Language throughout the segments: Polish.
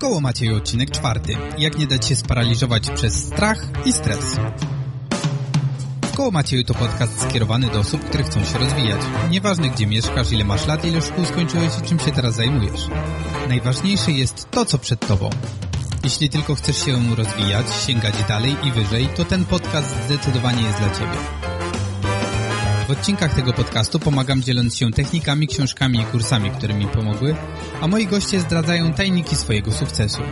Koło Macieju odcinek czwarty. Jak nie dać się sparaliżować przez strach i stres. Koło Macieju to podcast skierowany do osób, które chcą się rozwijać. Nieważne gdzie mieszkasz, ile masz lat, ile szkół skończyłeś i czym się teraz zajmujesz. Najważniejsze jest to, co przed tobą. Jeśli tylko chcesz się rozwijać, sięgać dalej i wyżej, to ten podcast zdecydowanie jest dla ciebie. W odcinkach tego podcastu pomagam dzieląc się technikami, książkami i kursami, które mi pomogły, a moi goście zdradzają tajniki swojego sukcesu.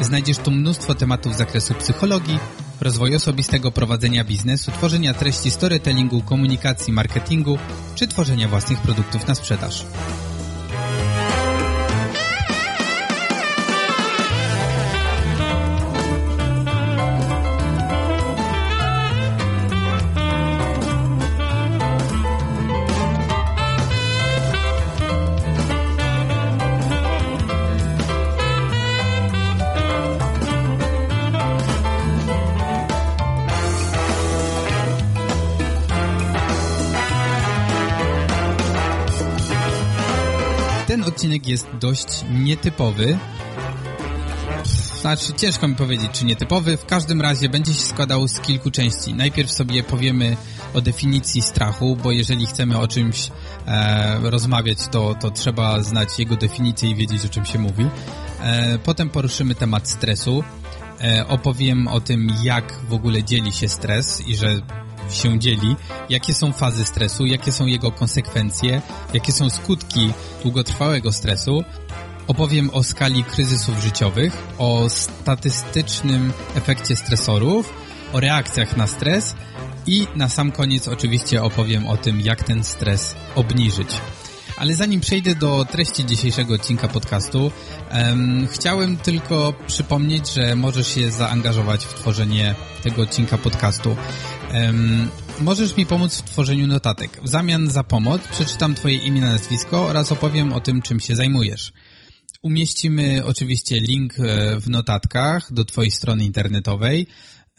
Znajdziesz tu mnóstwo tematów z zakresu psychologii, rozwoju osobistego, prowadzenia biznesu, tworzenia treści, storytellingu, komunikacji, marketingu czy tworzenia własnych produktów na sprzedaż. Jest dość nietypowy. Znaczy, ciężko mi powiedzieć, czy nietypowy. W każdym razie będzie się składał z kilku części. Najpierw sobie powiemy o definicji strachu, bo jeżeli chcemy o czymś e, rozmawiać, to, to trzeba znać jego definicję i wiedzieć, o czym się mówi. E, potem poruszymy temat stresu. E, opowiem o tym, jak w ogóle dzieli się stres i że się dzieli, jakie są fazy stresu, jakie są jego konsekwencje, jakie są skutki długotrwałego stresu. Opowiem o skali kryzysów życiowych, o statystycznym efekcie stresorów, o reakcjach na stres i na sam koniec oczywiście opowiem o tym, jak ten stres obniżyć. Ale zanim przejdę do treści dzisiejszego odcinka podcastu, um, chciałem tylko przypomnieć, że możesz się zaangażować w tworzenie tego odcinka podcastu. Um, możesz mi pomóc w tworzeniu notatek. W zamian za pomoc przeczytam Twoje imię, nazwisko oraz opowiem o tym, czym się zajmujesz. Umieścimy oczywiście link w notatkach do Twojej strony internetowej.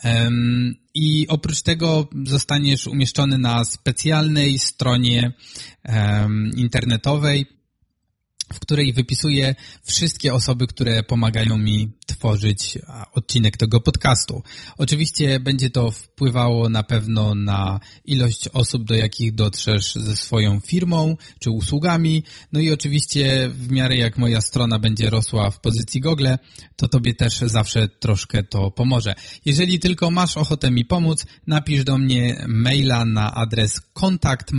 Um, I oprócz tego zostaniesz umieszczony na specjalnej stronie um, internetowej, w której wypisuję wszystkie osoby, które pomagają mi tworzyć odcinek tego podcastu. Oczywiście będzie to wpływało na pewno na ilość osób, do jakich dotrzesz ze swoją firmą czy usługami. No i oczywiście w miarę jak moja strona będzie rosła w pozycji Google, to tobie też zawsze troszkę to pomoże. Jeżeli tylko masz ochotę mi pomóc, napisz do mnie maila na adres kontakt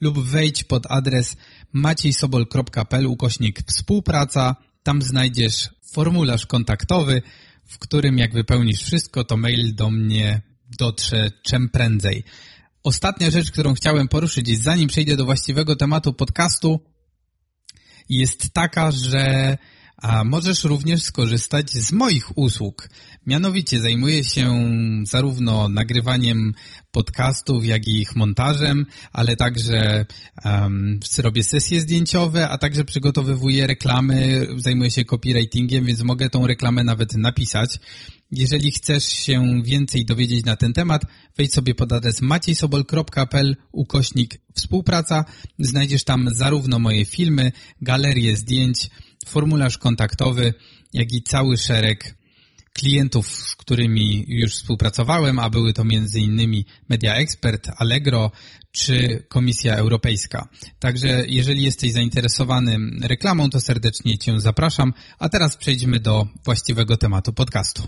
lub wejdź pod adres maciejsobol.pl ukośnik współpraca. Tam znajdziesz formularz kontaktowy, w którym jak wypełnisz wszystko, to mail do mnie dotrze czym prędzej. Ostatnia rzecz, którą chciałem poruszyć, zanim przejdę do właściwego tematu podcastu, jest taka, że a możesz również skorzystać z moich usług. Mianowicie zajmuję się zarówno nagrywaniem podcastów, jak i ich montażem, ale także um, robię sesje zdjęciowe, a także przygotowywuję reklamy, zajmuję się copywritingiem, więc mogę tą reklamę nawet napisać. Jeżeli chcesz się więcej dowiedzieć na ten temat, wejdź sobie pod adres maciejsobol.pl ukośnik współpraca. Znajdziesz tam zarówno moje filmy, galerię zdjęć, formularz kontaktowy, jak i cały szereg klientów, z którymi już współpracowałem, a były to m.in. Media Expert, Allegro czy Komisja Europejska. Także jeżeli jesteś zainteresowany reklamą, to serdecznie Cię zapraszam, a teraz przejdźmy do właściwego tematu podcastu.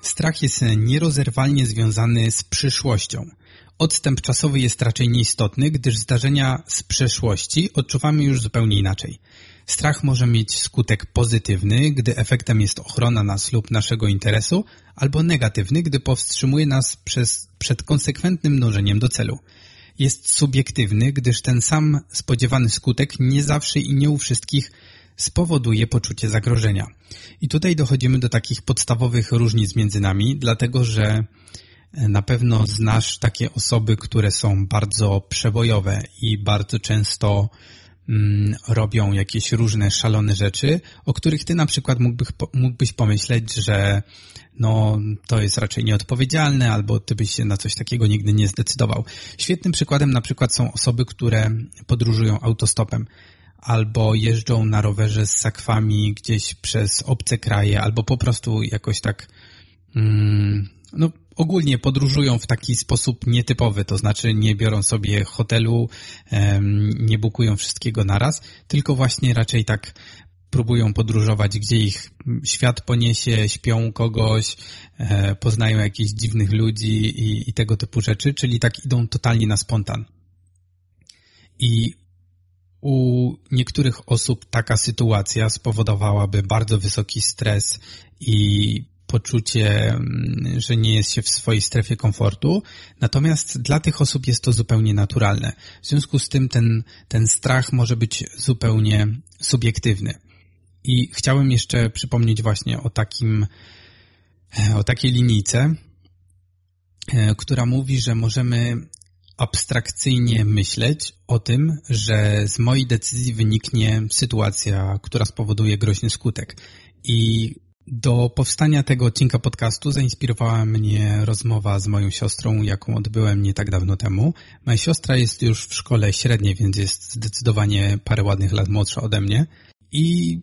Strach jest nierozerwalnie związany z przyszłością. Odstęp czasowy jest raczej nieistotny, gdyż zdarzenia z przeszłości odczuwamy już zupełnie inaczej. Strach może mieć skutek pozytywny, gdy efektem jest ochrona nas lub naszego interesu, albo negatywny, gdy powstrzymuje nas przez, przed konsekwentnym dążeniem do celu. Jest subiektywny, gdyż ten sam spodziewany skutek nie zawsze i nie u wszystkich spowoduje poczucie zagrożenia. I tutaj dochodzimy do takich podstawowych różnic między nami, dlatego że na pewno znasz takie osoby, które są bardzo przebojowe i bardzo często mm, robią jakieś różne szalone rzeczy, o których ty na przykład mógłbyś, mógłbyś pomyśleć, że no to jest raczej nieodpowiedzialne, albo ty byś się na coś takiego nigdy nie zdecydował. Świetnym przykładem na przykład są osoby, które podróżują autostopem albo jeżdżą na rowerze z sakwami gdzieś przez obce kraje, albo po prostu jakoś tak mm, no, ogólnie podróżują w taki sposób nietypowy, to znaczy nie biorą sobie hotelu, nie bukują wszystkiego naraz, tylko właśnie raczej tak próbują podróżować, gdzie ich świat poniesie, śpią kogoś, e, poznają jakichś dziwnych ludzi i, i tego typu rzeczy, czyli tak idą totalnie na spontan. I u niektórych osób taka sytuacja spowodowałaby bardzo wysoki stres i poczucie, mm, że nie jest się w swojej strefie komfortu. Natomiast dla tych osób jest to zupełnie naturalne. W związku z tym ten, ten strach może być zupełnie subiektywny. I chciałem jeszcze przypomnieć właśnie o takim, e, o takiej linijce, e, która mówi, że możemy abstrakcyjnie myśleć o tym, że z mojej decyzji wyniknie sytuacja, która spowoduje groźny skutek. I do powstania tego odcinka podcastu zainspirowała mnie rozmowa z moją siostrą, jaką odbyłem nie tak dawno temu. Moja siostra jest już w szkole średniej, więc jest zdecydowanie parę ładnych lat młodsza ode mnie. I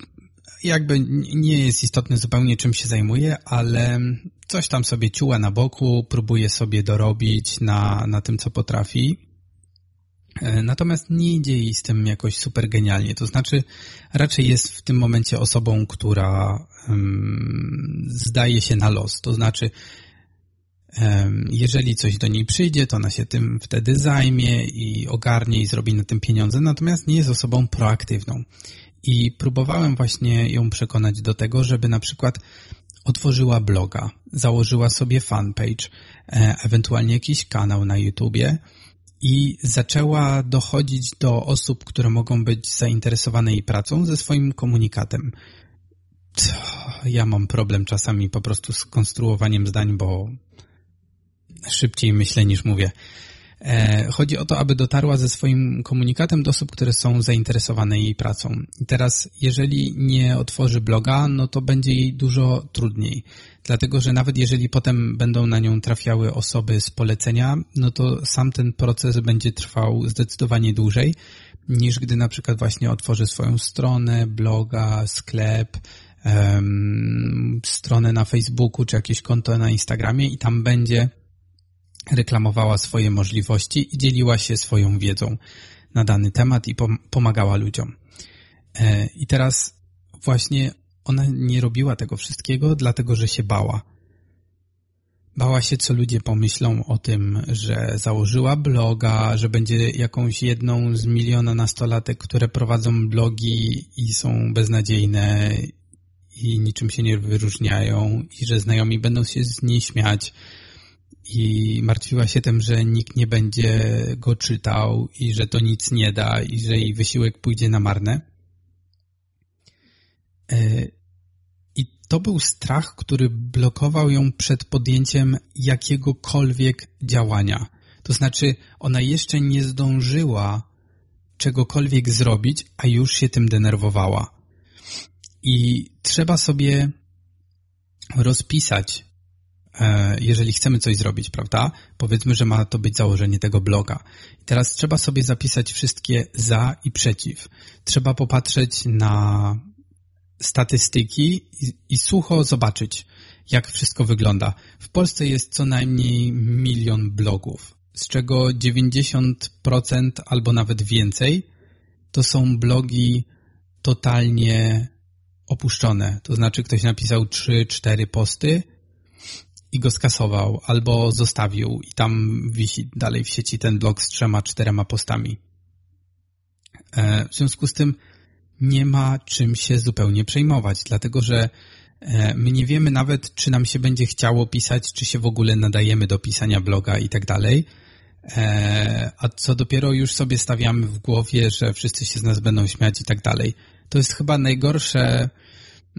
jakby nie jest istotne zupełnie czym się zajmuje, ale coś tam sobie ciuła na boku, próbuje sobie dorobić na, na tym, co potrafi. E, natomiast nie idzie jej z tym jakoś super genialnie. To znaczy, raczej jest w tym momencie osobą, która um, zdaje się na los. To znaczy, um, jeżeli coś do niej przyjdzie, to ona się tym wtedy zajmie i ogarnie i zrobi na tym pieniądze. Natomiast nie jest osobą proaktywną. I próbowałem właśnie ją przekonać do tego, żeby na przykład otworzyła bloga, założyła sobie fanpage, e, ewentualnie jakiś kanał na YouTubie i zaczęła dochodzić do osób, które mogą być zainteresowane jej pracą ze swoim komunikatem. Ja mam problem czasami po prostu z konstruowaniem zdań, bo szybciej myślę niż mówię. E, chodzi o to, aby dotarła ze swoim komunikatem do osób, które są zainteresowane jej pracą. I teraz, jeżeli nie otworzy bloga, no to będzie jej dużo trudniej. Dlatego, że nawet jeżeli potem będą na nią trafiały osoby z polecenia, no to sam ten proces będzie trwał zdecydowanie dłużej, niż gdy na przykład właśnie otworzy swoją stronę, bloga, sklep, stronę na Facebooku, czy jakieś konto na Instagramie i tam będzie reklamowała swoje możliwości i dzieliła się swoją wiedzą na dany temat i pomagała ludziom. E, I teraz właśnie ona nie robiła tego wszystkiego, dlatego że się bała. Bała się, co ludzie pomyślą o tym, że założyła bloga, że będzie jakąś jedną z miliona nastolatek, które prowadzą blogi i są beznadziejne i niczym się nie wyróżniają i że znajomi będą się z niej śmiać i martwiła się tym, że nikt nie będzie go czytał i że to nic nie da i że jej wysiłek pójdzie na marne. E, I to był strach, który blokował ją przed podjęciem jakiegokolwiek działania. To znaczy, ona jeszcze nie zdążyła czegokolwiek zrobić, a już się tym denerwowała. I trzeba sobie rozpisać jeżeli chcemy coś zrobić, prawda? Powiedzmy, że ma to być założenie tego bloga. I teraz trzeba sobie zapisać wszystkie za i przeciw. Trzeba popatrzeć na statystyki i, i sucho zobaczyć, jak wszystko wygląda. W Polsce jest co najmniej milion blogów, z czego 90% albo nawet więcej to są blogi totalnie opuszczone. To znaczy ktoś napisał 3-4 posty, i go skasował, albo zostawił i tam wisi dalej w sieci ten blog z trzema, czterema postami. E, w związku z tym nie ma czym się zupełnie przejmować, dlatego że e, my nie wiemy nawet, czy nam się będzie chciało pisać, czy się w ogóle nadajemy do pisania bloga i tak dalej. E, a co dopiero już sobie stawiamy w głowie, że wszyscy się z nas będą śmiać i tak dalej. To jest chyba najgorsze,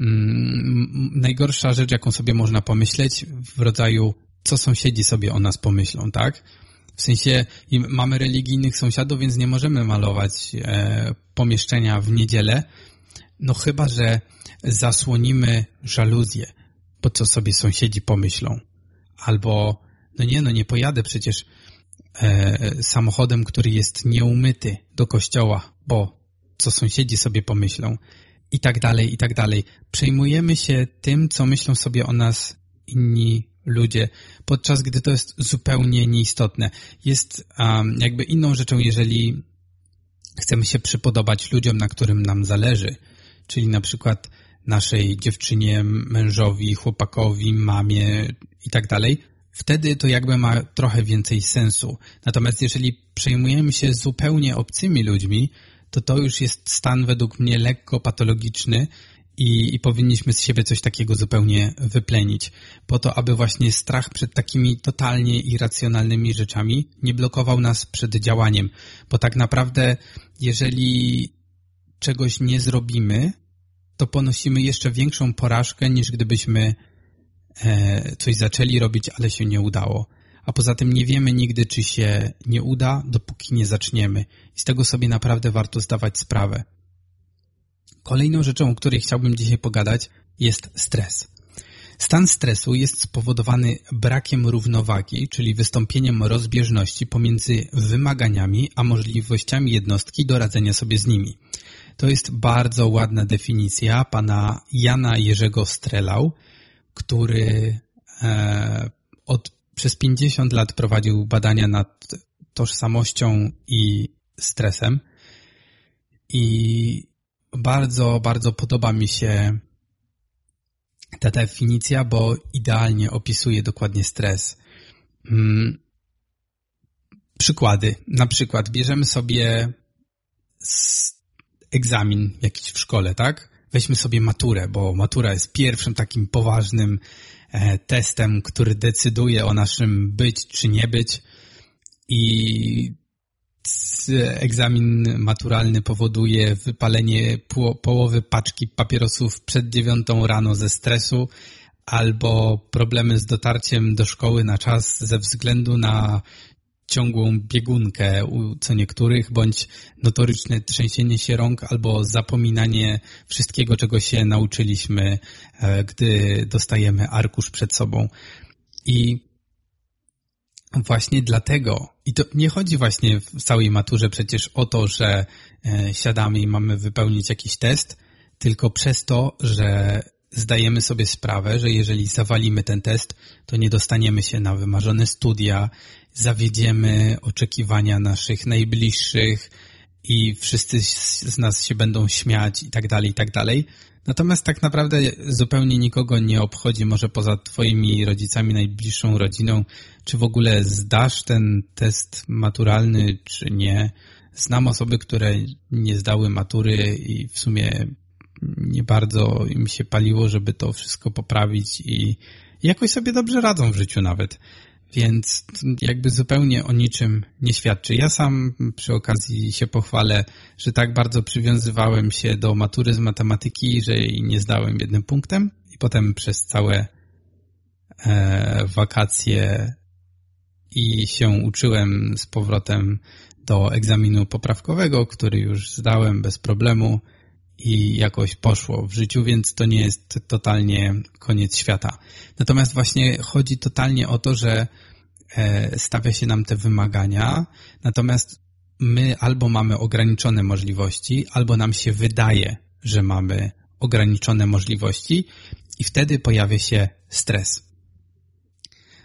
Mm, najgorsza rzecz, jaką sobie można pomyśleć w rodzaju, co sąsiedzi sobie o nas pomyślą, tak? W sensie mamy religijnych sąsiadów, więc nie możemy malować e, pomieszczenia w niedzielę, no chyba, że zasłonimy żaluzję, bo co sobie sąsiedzi pomyślą. Albo, no nie, no nie pojadę przecież e, samochodem, który jest nieumyty do kościoła, bo co sąsiedzi sobie pomyślą. I tak dalej, i tak dalej. Przejmujemy się tym, co myślą sobie o nas inni ludzie, podczas gdy to jest zupełnie nieistotne. Jest um, jakby inną rzeczą, jeżeli chcemy się przypodobać ludziom, na którym nam zależy, czyli na przykład naszej dziewczynie, mężowi, chłopakowi, mamie i tak dalej, wtedy to jakby ma trochę więcej sensu. Natomiast jeżeli przejmujemy się zupełnie obcymi ludźmi, to to już jest stan według mnie lekko patologiczny i, i powinniśmy z siebie coś takiego zupełnie wyplenić, po to, aby właśnie strach przed takimi totalnie irracjonalnymi rzeczami nie blokował nas przed działaniem, bo tak naprawdę jeżeli czegoś nie zrobimy, to ponosimy jeszcze większą porażkę niż gdybyśmy e, coś zaczęli robić, ale się nie udało. A poza tym nie wiemy nigdy, czy się nie uda, dopóki nie zaczniemy. I z tego sobie naprawdę warto zdawać sprawę. Kolejną rzeczą, o której chciałbym dzisiaj pogadać, jest stres. Stan stresu jest spowodowany brakiem równowagi, czyli wystąpieniem rozbieżności pomiędzy wymaganiami a możliwościami jednostki do radzenia sobie z nimi. To jest bardzo ładna definicja pana Jana Jerzego Strelał, który e, od, przez 50 lat prowadził badania nad tożsamością i stresem. I bardzo, bardzo podoba mi się ta definicja, bo idealnie opisuje dokładnie stres. Hmm. Przykłady. Na przykład bierzemy sobie egzamin jakiś w szkole, tak? Weźmy sobie maturę, bo matura jest pierwszym takim poważnym testem, który decyduje o naszym być czy nie być. I egzamin maturalny powoduje wypalenie po, połowy paczki papierosów przed dziewiątą rano ze stresu albo problemy z dotarciem do szkoły na czas ze względu na ciągłą biegunkę co niektórych, bądź notoryczne trzęsienie się rąk albo zapominanie wszystkiego, czego się nauczyliśmy, e, gdy dostajemy arkusz przed sobą. I właśnie dlatego, i to nie chodzi właśnie w całej maturze przecież o to, że e, siadamy i mamy wypełnić jakiś test, tylko przez to, że zdajemy sobie sprawę, że jeżeli zawalimy ten test, to nie dostaniemy się na wymarzone studia, zawiedziemy oczekiwania naszych najbliższych i wszyscy z nas się będą śmiać i tak dalej, i tak dalej. Natomiast tak naprawdę zupełnie nikogo nie obchodzi, może poza twoimi rodzicami, najbliższą rodziną, czy w ogóle zdasz ten test maturalny, czy nie. Znam osoby, które nie zdały matury i w sumie nie bardzo im się paliło, żeby to wszystko poprawić i jakoś sobie dobrze radzą w życiu nawet. Więc jakby zupełnie o niczym nie świadczy. Ja sam przy okazji się pochwalę, że tak bardzo przywiązywałem się do matury z matematyki, że jej nie zdałem jednym punktem i potem przez całe e, wakacje i się uczyłem z powrotem do egzaminu poprawkowego, który już zdałem bez problemu i jakoś poszło w życiu, więc to nie jest totalnie koniec świata. Natomiast właśnie chodzi totalnie o to, że e, stawia się nam te wymagania, natomiast my albo mamy ograniczone możliwości, albo nam się wydaje, że mamy ograniczone możliwości i wtedy pojawia się stres.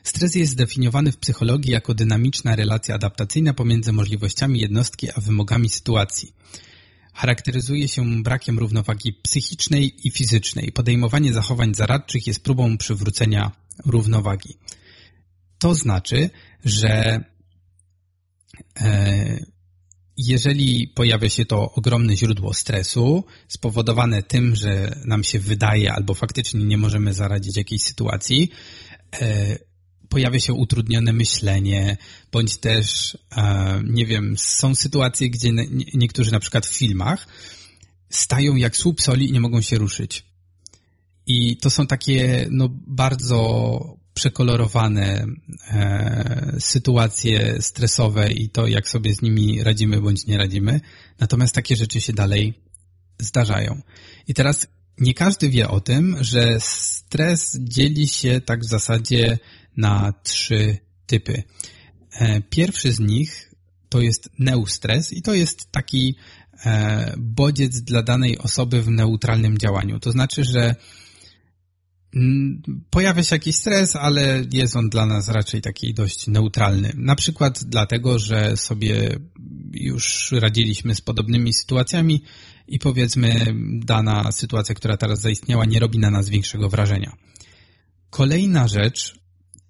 Stres jest zdefiniowany w psychologii jako dynamiczna relacja adaptacyjna pomiędzy możliwościami jednostki a wymogami sytuacji charakteryzuje się brakiem równowagi psychicznej i fizycznej. Podejmowanie zachowań zaradczych jest próbą przywrócenia równowagi. To znaczy, że e, jeżeli pojawia się to ogromne źródło stresu, spowodowane tym, że nam się wydaje albo faktycznie nie możemy zaradzić jakiejś sytuacji, e, pojawia się utrudnione myślenie, bądź też, e, nie wiem, są sytuacje, gdzie niektórzy na przykład w filmach stają jak słup soli i nie mogą się ruszyć. I to są takie no, bardzo przekolorowane e, sytuacje stresowe i to, jak sobie z nimi radzimy bądź nie radzimy. Natomiast takie rzeczy się dalej zdarzają. I teraz nie każdy wie o tym, że stres dzieli się tak w zasadzie na trzy typy. E, pierwszy z nich to jest neustres i to jest taki e, bodziec dla danej osoby w neutralnym działaniu. To znaczy, że pojawia się jakiś stres, ale jest on dla nas raczej taki dość neutralny. Na przykład dlatego, że sobie już radziliśmy z podobnymi sytuacjami i powiedzmy dana sytuacja, która teraz zaistniała, nie robi na nas większego wrażenia. Kolejna rzecz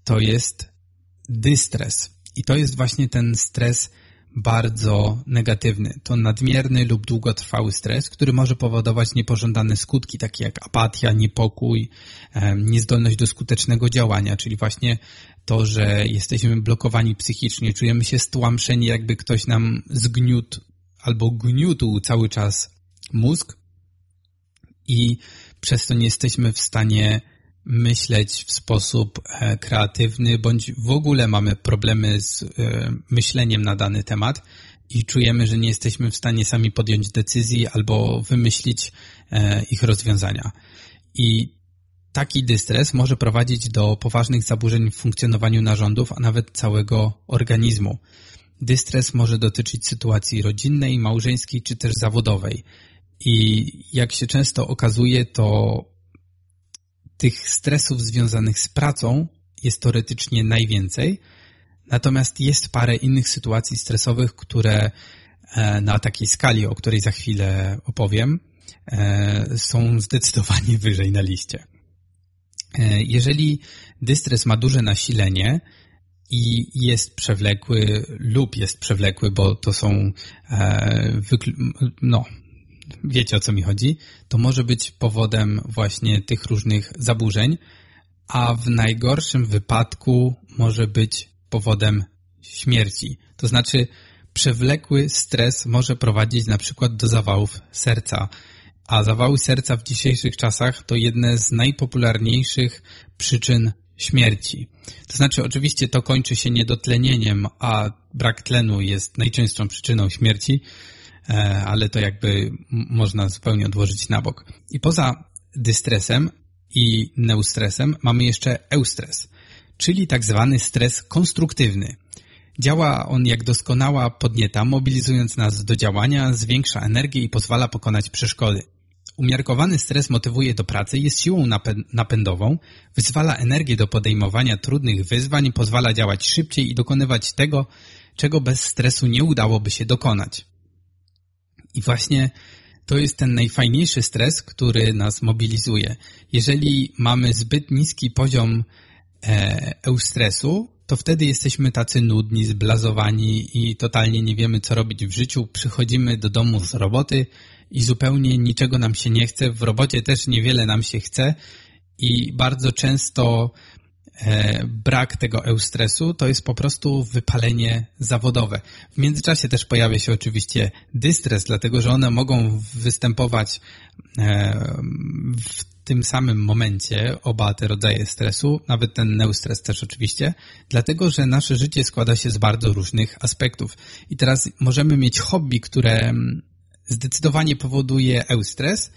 to jest dystres. I to jest właśnie ten stres bardzo negatywny. To nadmierny lub długotrwały stres, który może powodować niepożądane skutki, takie jak apatia, niepokój, niezdolność do skutecznego działania, czyli właśnie to, że jesteśmy blokowani psychicznie, czujemy się stłamszeni, jakby ktoś nam zgniótł albo gniótł cały czas mózg i przez to nie jesteśmy w stanie myśleć w sposób e, kreatywny, bądź w ogóle mamy problemy z e, myśleniem na dany temat i czujemy, że nie jesteśmy w stanie sami podjąć decyzji albo wymyślić e, ich rozwiązania. I taki dystres może prowadzić do poważnych zaburzeń w funkcjonowaniu narządów, a nawet całego organizmu. Dystres może dotyczyć sytuacji rodzinnej, małżeńskiej czy też zawodowej. I jak się często okazuje, to tych stresów związanych z pracą jest teoretycznie najwięcej, natomiast jest parę innych sytuacji stresowych, które e, na takiej skali, o której za chwilę opowiem, e, są zdecydowanie wyżej na liście. E, jeżeli dystres ma duże nasilenie i jest przewlekły lub jest przewlekły, bo to są no, wiecie o co mi chodzi, to może być powodem właśnie tych różnych zaburzeń, a w najgorszym wypadku może być powodem śmierci. To znaczy, przewlekły stres może prowadzić na przykład do zawałów serca, a zawały serca w dzisiejszych czasach to jedne z najpopularniejszych przyczyn śmierci. To znaczy, oczywiście to kończy się niedotlenieniem, a brak tlenu jest najczęstszą przyczyną śmierci, ale to jakby można zupełnie odłożyć na bok. I poza dystresem i neustresem mamy jeszcze eustres, czyli tak zwany stres konstruktywny. Działa on jak doskonała podnieta, mobilizując nas do działania, zwiększa energię i pozwala pokonać przeszkody. Umiarkowany stres motywuje do pracy, jest siłą napędową, wyzwala energię do podejmowania trudnych wyzwań, pozwala działać szybciej i dokonywać tego, czego bez stresu nie udałoby się dokonać. I właśnie to jest ten najfajniejszy stres, który nas mobilizuje. Jeżeli mamy zbyt niski poziom e, eustresu, to wtedy jesteśmy tacy nudni, zblazowani i totalnie nie wiemy, co robić w życiu. Przychodzimy do domu z roboty i zupełnie niczego nam się nie chce. W robocie też niewiele nam się chce i bardzo często brak tego eustresu to jest po prostu wypalenie zawodowe. W międzyczasie też pojawia się oczywiście dystres, dlatego że one mogą występować e, w tym samym momencie, oba te rodzaje stresu, nawet ten neustres też oczywiście, dlatego że nasze życie składa się z bardzo różnych aspektów. I teraz możemy mieć hobby, które zdecydowanie powoduje eustres,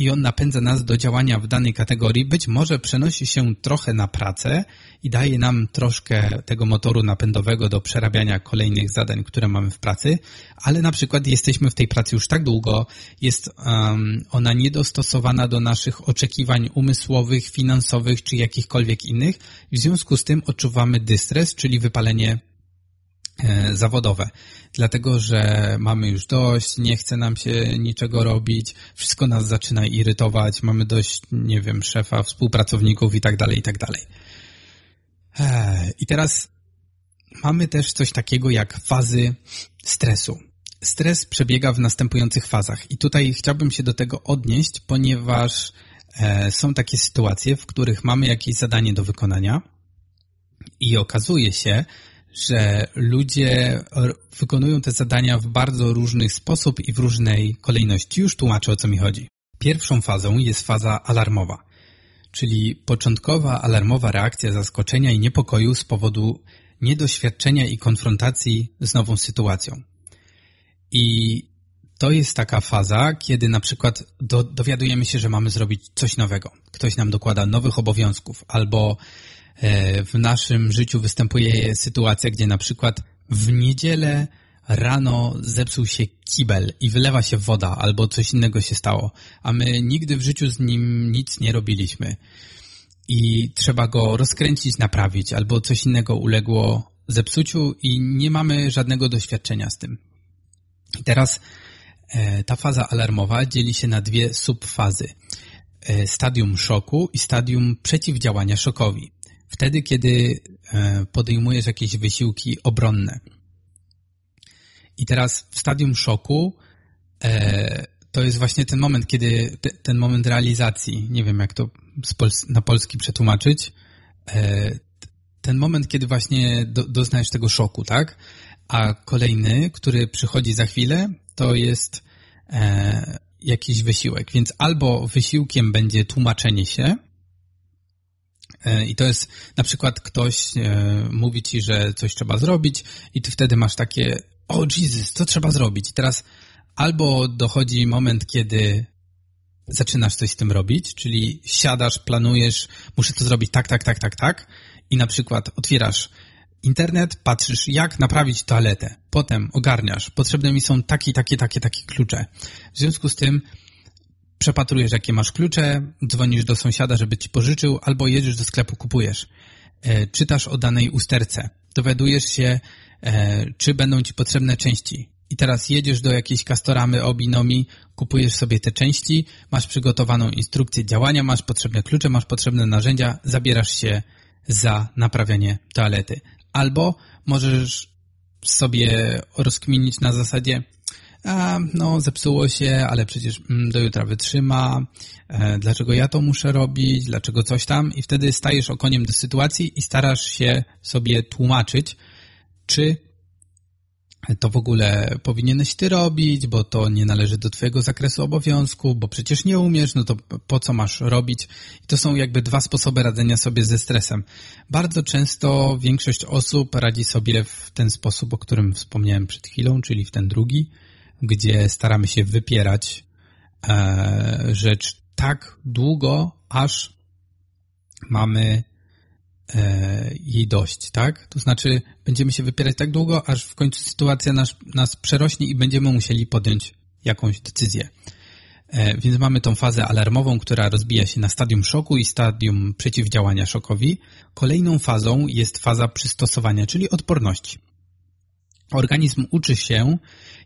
i on napędza nas do działania w danej kategorii, być może przenosi się trochę na pracę i daje nam troszkę tego motoru napędowego do przerabiania kolejnych zadań, które mamy w pracy, ale na przykład jesteśmy w tej pracy już tak długo, jest um, ona niedostosowana do naszych oczekiwań umysłowych, finansowych czy jakichkolwiek innych. W związku z tym odczuwamy dystres, czyli wypalenie zawodowe. Dlatego, że mamy już dość, nie chce nam się niczego robić, wszystko nas zaczyna irytować, mamy dość, nie wiem, szefa, współpracowników i tak dalej, i tak dalej. E, I teraz mamy też coś takiego jak fazy stresu. Stres przebiega w następujących fazach i tutaj chciałbym się do tego odnieść, ponieważ e, są takie sytuacje, w których mamy jakieś zadanie do wykonania i okazuje się, że ludzie wykonują te zadania w bardzo różny sposób i w różnej kolejności. Już tłumaczę o co mi chodzi. Pierwszą fazą jest faza alarmowa, czyli początkowa alarmowa reakcja zaskoczenia i niepokoju z powodu niedoświadczenia i konfrontacji z nową sytuacją. I to jest taka faza, kiedy na przykład do, dowiadujemy się, że mamy zrobić coś nowego. Ktoś nam dokłada nowych obowiązków, albo e, w naszym życiu występuje sytuacja, gdzie na przykład w niedzielę rano zepsuł się kibel i wylewa się woda, albo coś innego się stało, a my nigdy w życiu z nim nic nie robiliśmy. I trzeba go rozkręcić, naprawić, albo coś innego uległo zepsuciu i nie mamy żadnego doświadczenia z tym. I teraz ta faza alarmowa dzieli się na dwie subfazy. E, stadium szoku i stadium przeciwdziałania szokowi. Wtedy, kiedy e, podejmujesz jakieś wysiłki obronne. I teraz w stadium szoku e, to jest właśnie ten moment, kiedy te, ten moment realizacji, nie wiem jak to na polski przetłumaczyć, e, ten moment, kiedy właśnie do, doznajesz tego szoku, tak? A kolejny, który przychodzi za chwilę, to jest e, jakiś wysiłek. Więc albo wysiłkiem będzie tłumaczenie się, e, i to jest na przykład ktoś e, mówi ci, że coś trzeba zrobić, i ty wtedy masz takie o Jesus, co trzeba zrobić? I teraz albo dochodzi moment, kiedy zaczynasz coś z tym robić, czyli siadasz, planujesz, muszę to zrobić tak, tak, tak, tak, tak i na przykład otwierasz internet, patrzysz jak naprawić toaletę, potem ogarniasz, potrzebne mi są takie, takie, takie, takie klucze. W związku z tym przepatrujesz jakie masz klucze, dzwonisz do sąsiada, żeby ci pożyczył, albo jedziesz do sklepu, kupujesz. E, czytasz o danej usterce, dowiadujesz się, E, czy będą ci potrzebne części. I teraz jedziesz do jakiejś kastoramy Obinomi, kupujesz sobie te części, masz przygotowaną instrukcję działania, masz potrzebne klucze, masz potrzebne narzędzia, zabierasz się za naprawianie toalety. Albo możesz sobie rozkminić na zasadzie, a no zepsuło się, ale przecież mm, do jutra wytrzyma, e, dlaczego ja to muszę robić, dlaczego coś tam? I wtedy stajesz okoniem do sytuacji i starasz się sobie tłumaczyć, czy to w ogóle powinieneś ty robić, bo to nie należy do twojego zakresu obowiązku, bo przecież nie umiesz, no to po co masz robić? I to są jakby dwa sposoby radzenia sobie ze stresem. Bardzo często większość osób radzi sobie w ten sposób, o którym wspomniałem przed chwilą, czyli w ten drugi, gdzie staramy się wypierać e, rzecz tak długo, aż mamy jej dość, tak? To znaczy będziemy się wypierać tak długo, aż w końcu sytuacja nas, nas przerośnie i będziemy musieli podjąć jakąś decyzję. E, więc mamy tą fazę alarmową, która rozbija się na stadium szoku i stadium przeciwdziałania szokowi. Kolejną fazą jest faza przystosowania, czyli odporności. Organizm uczy się,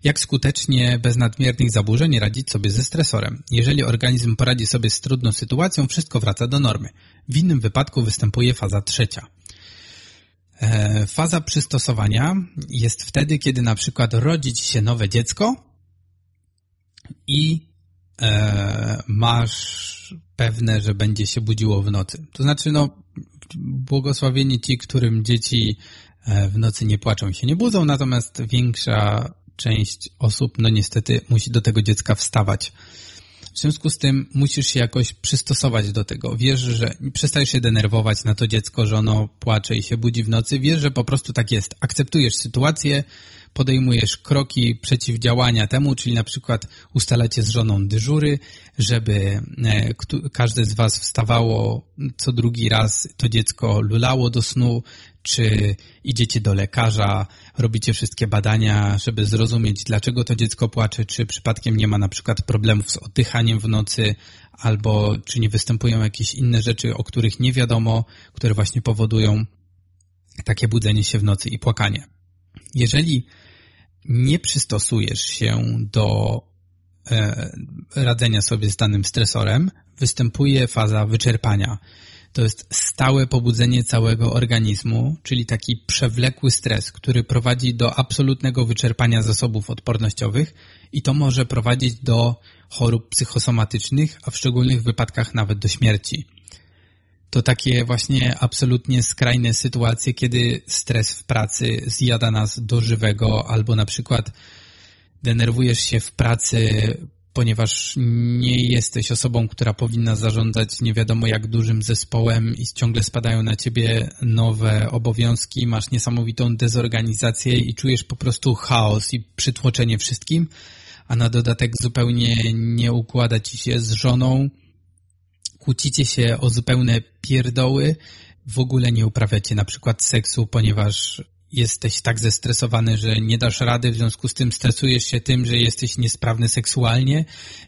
jak skutecznie bez nadmiernych zaburzeń radzić sobie ze stresorem. Jeżeli organizm poradzi sobie z trudną sytuacją, wszystko wraca do normy. W innym wypadku występuje faza trzecia. E, faza przystosowania jest wtedy, kiedy na przykład rodzi ci się nowe dziecko i e, masz pewne, że będzie się budziło w nocy. To znaczy, no, błogosławieni ci, którym dzieci w nocy nie płaczą i się nie budzą, natomiast większa część osób, no niestety, musi do tego dziecka wstawać. W związku z tym musisz się jakoś przystosować do tego. Wiesz, że przestajesz się denerwować na to dziecko, że ono płacze i się budzi w nocy. Wiesz, że po prostu tak jest. Akceptujesz sytuację, podejmujesz kroki przeciwdziałania temu, czyli na przykład ustalacie z żoną dyżury, żeby e, każde z was wstawało co drugi raz, to dziecko lulało do snu, czy idziecie do lekarza, robicie wszystkie badania, żeby zrozumieć, dlaczego to dziecko płacze, czy przypadkiem nie ma na przykład problemów z oddychaniem w nocy, albo czy nie występują jakieś inne rzeczy, o których nie wiadomo, które właśnie powodują takie budzenie się w nocy i płakanie. Jeżeli nie przystosujesz się do e, radzenia sobie z danym stresorem, występuje faza wyczerpania. To jest stałe pobudzenie całego organizmu, czyli taki przewlekły stres, który prowadzi do absolutnego wyczerpania zasobów odpornościowych i to może prowadzić do chorób psychosomatycznych, a w szczególnych wypadkach nawet do śmierci. To takie właśnie absolutnie skrajne sytuacje, kiedy stres w pracy zjada nas do żywego, albo na przykład denerwujesz się w pracy ponieważ nie jesteś osobą, która powinna zarządzać nie wiadomo jak dużym zespołem i ciągle spadają na ciebie nowe obowiązki, masz niesamowitą dezorganizację i czujesz po prostu chaos i przytłoczenie wszystkim, a na dodatek zupełnie nie układa ci się z żoną, kłócicie się o zupełne pierdoły, w ogóle nie uprawiacie na przykład seksu, ponieważ jesteś tak zestresowany, że nie dasz rady, w związku z tym stresujesz się tym, że jesteś niesprawny seksualnie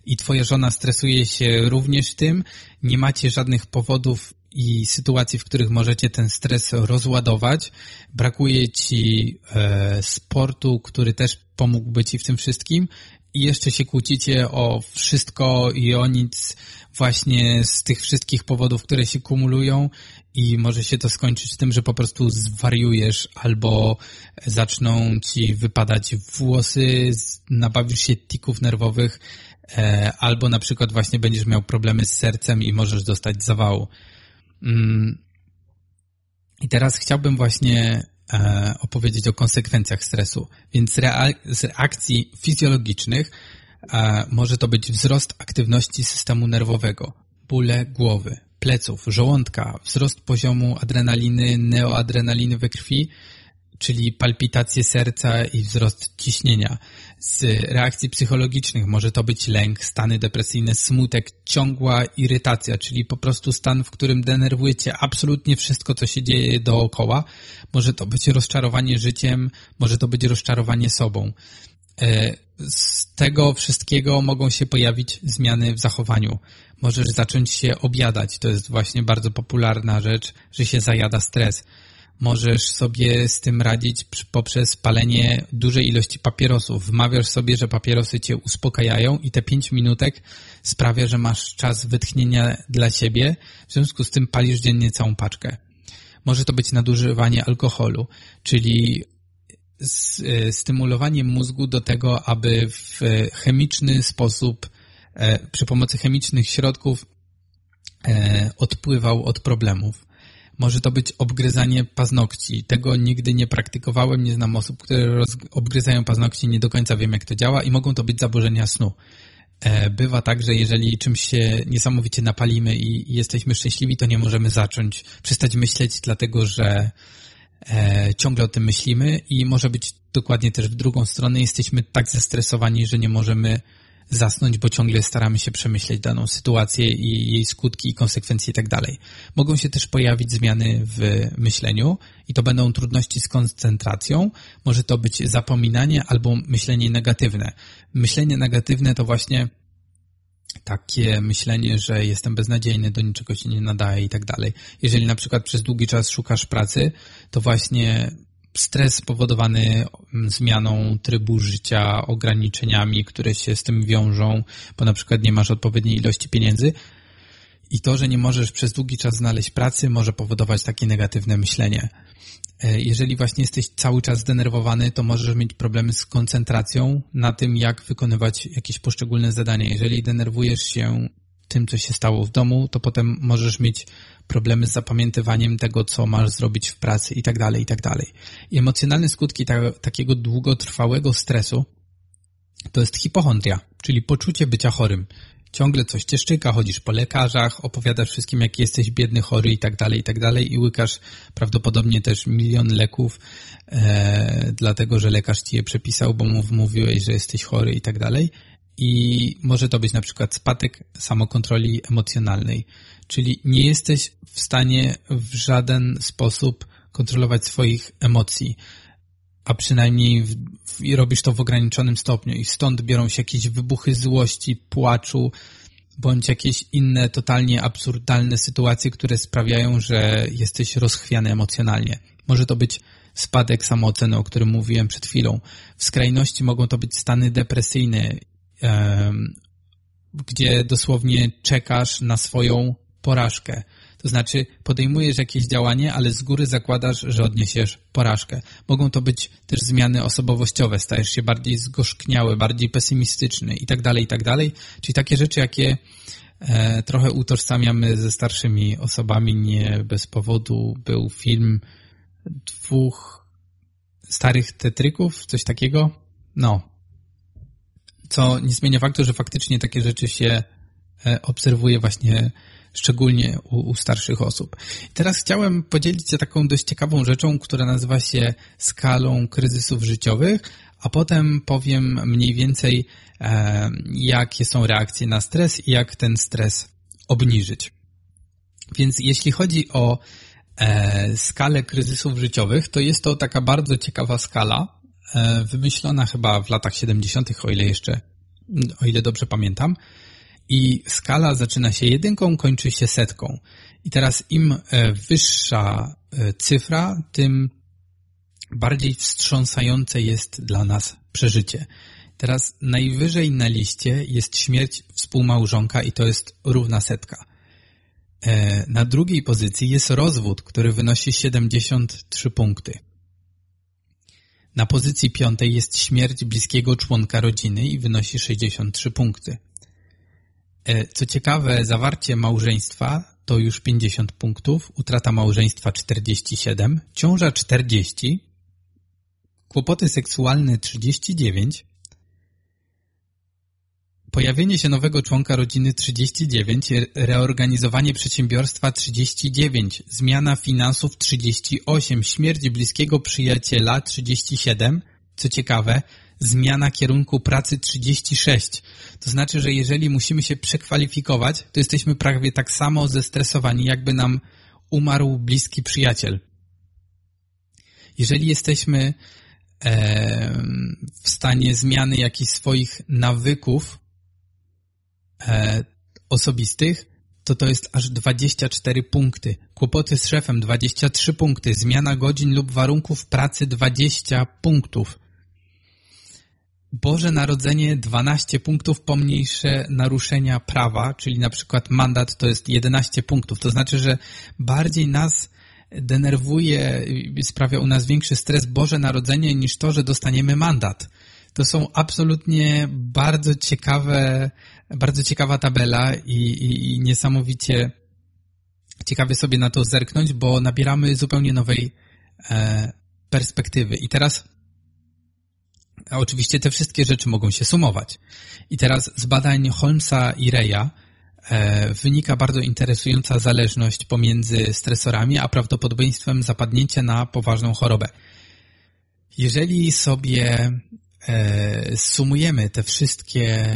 i twoja żona stresuje się również tym, nie macie żadnych powodów i sytuacji, w których możecie ten stres rozładować. Brakuje ci e, sportu, który też pomógłby ci w tym wszystkim i jeszcze się kłócicie o wszystko i o nic właśnie z tych wszystkich powodów, które się kumulują i może się to skończyć tym, że po prostu zwariujesz albo zaczną ci wypadać włosy, nabawisz się tików nerwowych e, albo na przykład właśnie będziesz miał problemy z sercem i możesz dostać zawału. Mm. I teraz chciałbym właśnie e, opowiedzieć o konsekwencjach stresu. Więc z reakcji fizjologicznych e, może to być wzrost aktywności systemu nerwowego, bóle głowy, pleców, żołądka, wzrost poziomu adrenaliny, neoadrenaliny we krwi, czyli palpitacje serca i wzrost ciśnienia. Z reakcji psychologicznych może to być lęk, stany depresyjne, smutek, ciągła irytacja, czyli po prostu stan, w którym denerwujecie absolutnie wszystko, co się dzieje dookoła. Może to być rozczarowanie życiem, może to być rozczarowanie sobą. E, z tego wszystkiego mogą się pojawić zmiany w zachowaniu. Możesz zacząć się objadać. To jest właśnie bardzo popularna rzecz, że się zajada stres. Możesz sobie z tym radzić poprzez palenie dużej ilości papierosów. Wmawiasz sobie, że papierosy cię uspokajają i te pięć minutek sprawia, że masz czas wytchnienia dla siebie. W związku z tym palisz dziennie całą paczkę. Może to być nadużywanie alkoholu, czyli e, stymulowanie mózgu do tego, aby w chemiczny sposób, przy pomocy chemicznych środków e, odpływał od problemów. Może to być obgryzanie paznokci. Tego nigdy nie praktykowałem, nie znam osób, które obgryzają paznokci, nie do końca wiem jak to działa i mogą to być zaburzenia snu. Bywa tak, że jeżeli czymś się niesamowicie napalimy i jesteśmy szczęśliwi, to nie możemy zacząć, przestać myśleć, dlatego że e, ciągle o tym myślimy i może być dokładnie też w drugą stronę. Jesteśmy tak zestresowani, że nie możemy zasnąć, bo ciągle staramy się przemyśleć daną sytuację i jej skutki i konsekwencje i tak dalej. Mogą się też pojawić zmiany w myśleniu i to będą trudności z koncentracją. Może to być zapominanie albo myślenie negatywne. Myślenie negatywne to właśnie takie myślenie, że jestem beznadziejny, do niczego się nie nadaje i tak dalej. Jeżeli na przykład przez długi czas szukasz pracy, to właśnie stres spowodowany zmianą trybu życia, ograniczeniami, które się z tym wiążą, bo na przykład nie masz odpowiedniej ilości pieniędzy. I to, że nie możesz przez długi czas znaleźć pracy, może powodować takie negatywne myślenie. E, jeżeli właśnie jesteś cały czas zdenerwowany, to możesz mieć problemy z koncentracją na tym, jak wykonywać jakieś poszczególne zadania. Jeżeli denerwujesz się tym, co się stało w domu, to potem możesz mieć problemy z zapamiętywaniem tego, co masz zrobić w pracy i tak dalej, i tak dalej. Emocjonalne skutki ta, takiego długotrwałego stresu to jest hipochondria, czyli poczucie bycia chorym. Ciągle coś cię szczyka, chodzisz po lekarzach, opowiadasz wszystkim, jak jesteś biedny, chory i tak dalej, i tak dalej i łykasz prawdopodobnie też milion leków, e, dlatego, że lekarz ci je przepisał, bo mu mówiłeś, że jesteś chory i tak dalej. I może to być na przykład spadek samokontroli emocjonalnej, czyli nie jesteś w stanie w żaden sposób kontrolować swoich emocji, a przynajmniej w, w, robisz to w ograniczonym stopniu i stąd biorą się jakieś wybuchy złości, płaczu, bądź jakieś inne totalnie absurdalne sytuacje, które sprawiają, że jesteś rozchwiany emocjonalnie. Może to być spadek samooceny, o którym mówiłem przed chwilą. W skrajności mogą to być stany depresyjne, gdzie dosłownie czekasz na swoją porażkę. To znaczy podejmujesz jakieś działanie, ale z góry zakładasz, że odniesiesz porażkę. Mogą to być też zmiany osobowościowe, stajesz się bardziej zgorzkniały, bardziej pesymistyczny i tak dalej, i tak dalej. Czyli takie rzeczy, jakie e, trochę utożsamiamy ze starszymi osobami. Nie bez powodu był film dwóch starych tetryków, coś takiego. No, co nie zmienia faktu, że faktycznie takie rzeczy się e, obserwuje właśnie szczególnie u, u, starszych osób. teraz chciałem podzielić się taką dość ciekawą rzeczą, która nazywa się skalą kryzysów życiowych, a potem powiem mniej więcej, e, jakie są reakcje na stres i jak ten stres obniżyć. Więc jeśli chodzi o e, skalę kryzysów życiowych, to jest to taka bardzo ciekawa skala, wymyślona chyba w latach 70., o ile jeszcze, o ile dobrze pamiętam. I skala zaczyna się jedynką, kończy się setką. I teraz im e, wyższa e, cyfra, tym bardziej wstrząsające jest dla nas przeżycie. Teraz najwyżej na liście jest śmierć współmałżonka i to jest równa setka. E, na drugiej pozycji jest rozwód, który wynosi 73 punkty. Na pozycji piątej jest śmierć bliskiego członka rodziny i wynosi 63 punkty. E, co ciekawe, zawarcie małżeństwa to już 50 punktów, utrata małżeństwa 47, ciąża 40, kłopoty seksualne 39, Pojawienie się nowego członka rodziny 39, reorganizowanie przedsiębiorstwa 39, zmiana finansów 38, śmierć bliskiego przyjaciela 37, co ciekawe, zmiana kierunku pracy 36. To znaczy, że jeżeli musimy się przekwalifikować, to jesteśmy prawie tak samo zestresowani, jakby nam umarł bliski przyjaciel. Jeżeli jesteśmy w stanie zmiany jakichś swoich nawyków, e, osobistych, to to jest aż 24 punkty. Kłopoty z szefem 23 punkty. Zmiana godzin lub warunków pracy 20 punktów. Boże Narodzenie 12 punktów, pomniejsze naruszenia prawa, czyli na przykład mandat to jest 11 punktów. To znaczy, że bardziej nas denerwuje, sprawia u nas większy stres Boże Narodzenie niż to, że dostaniemy mandat. To są absolutnie bardzo ciekawe bardzo ciekawa tabela i, i, i niesamowicie ciekawie sobie na to zerknąć, bo nabieramy zupełnie nowej e, perspektywy. I teraz oczywiście te wszystkie rzeczy mogą się sumować. I teraz z badań Holmesa i Reya e, wynika bardzo interesująca zależność pomiędzy stresorami a prawdopodobieństwem zapadnięcia na poważną chorobę. Jeżeli sobie e, sumujemy te wszystkie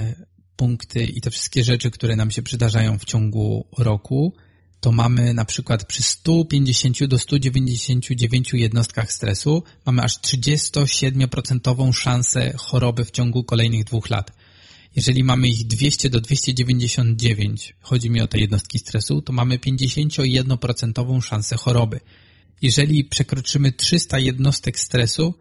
punkty i te wszystkie rzeczy, które nam się przydarzają w ciągu roku, to mamy na przykład przy 150 do 199 jednostkach stresu mamy aż 37% szansę choroby w ciągu kolejnych dwóch lat. Jeżeli mamy ich 200 do 299, chodzi mi o te jednostki stresu, to mamy 51% szansę choroby. Jeżeli przekroczymy 300 jednostek stresu,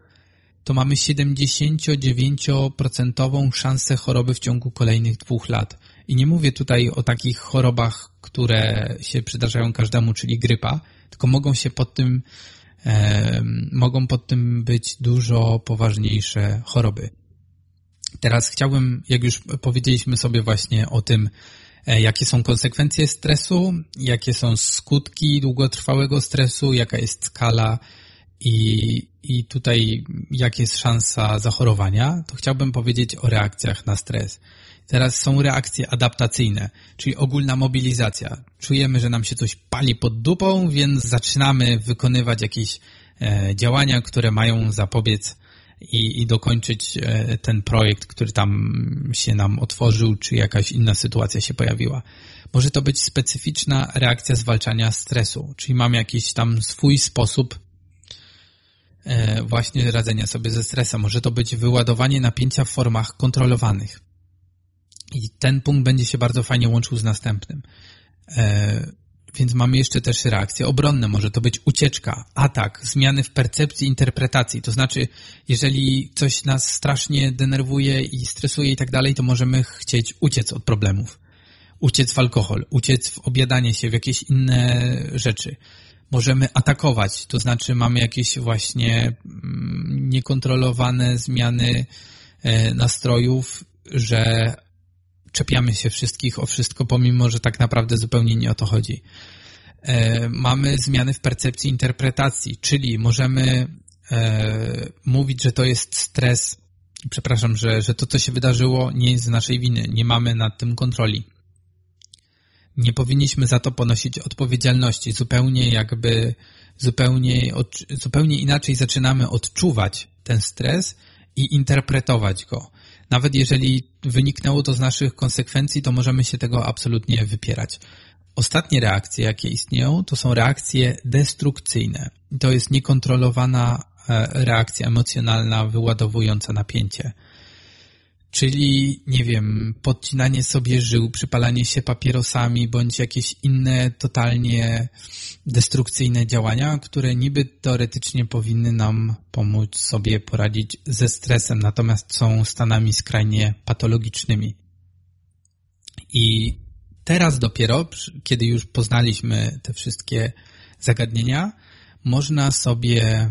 to mamy 79% szansę choroby w ciągu kolejnych dwóch lat. I nie mówię tutaj o takich chorobach, które się przydarzają każdemu, czyli grypa, tylko mogą się pod tym, e, mogą pod tym być dużo poważniejsze choroby. Teraz chciałbym, jak już powiedzieliśmy sobie właśnie o tym, e, jakie są konsekwencje stresu, jakie są skutki długotrwałego stresu, jaka jest skala i, i tutaj jak jest szansa zachorowania, to chciałbym powiedzieć o reakcjach na stres. Teraz są reakcje adaptacyjne, czyli ogólna mobilizacja. Czujemy, że nam się coś pali pod dupą, więc zaczynamy wykonywać jakieś e, działania, które mają zapobiec i, i dokończyć e, ten projekt, który tam się nam otworzył, czy jakaś inna sytuacja się pojawiła. Może to być specyficzna reakcja zwalczania stresu, czyli mam jakiś tam swój sposób właśnie radzenia sobie ze stresem. Może to być wyładowanie napięcia w formach kontrolowanych. I ten punkt będzie się bardzo fajnie łączył z następnym. E, więc mamy jeszcze też reakcje obronne. Może to być ucieczka, atak, zmiany w percepcji, interpretacji. To znaczy, jeżeli coś nas strasznie denerwuje i stresuje i tak dalej, to możemy chcieć uciec od problemów. Uciec w alkohol, uciec w obiadanie się, w jakieś inne rzeczy możemy atakować, to znaczy mamy jakieś właśnie mm, niekontrolowane zmiany e, nastrojów, że czepiamy się wszystkich o wszystko, pomimo, że tak naprawdę zupełnie nie o to chodzi. E, mamy zmiany w percepcji interpretacji, czyli możemy e, mówić, że to jest stres Przepraszam, że, że to, co się wydarzyło, nie jest z naszej winy. Nie mamy nad tym kontroli. Nie powinniśmy za to ponosić odpowiedzialności. Zupełnie jakby, zupełnie, zupełnie inaczej zaczynamy odczuwać ten stres i interpretować go. Nawet jeżeli wyniknęło to z naszych konsekwencji, to możemy się tego absolutnie wypierać. Ostatnie reakcje, jakie istnieją, to są reakcje destrukcyjne. To jest niekontrolowana e, reakcja emocjonalna wyładowująca napięcie. Czyli, nie wiem, podcinanie sobie żył, przypalanie się papierosami, bądź jakieś inne totalnie destrukcyjne działania, które niby teoretycznie powinny nam pomóc sobie poradzić ze stresem, natomiast są stanami skrajnie patologicznymi. I teraz dopiero, kiedy już poznaliśmy te wszystkie zagadnienia, można sobie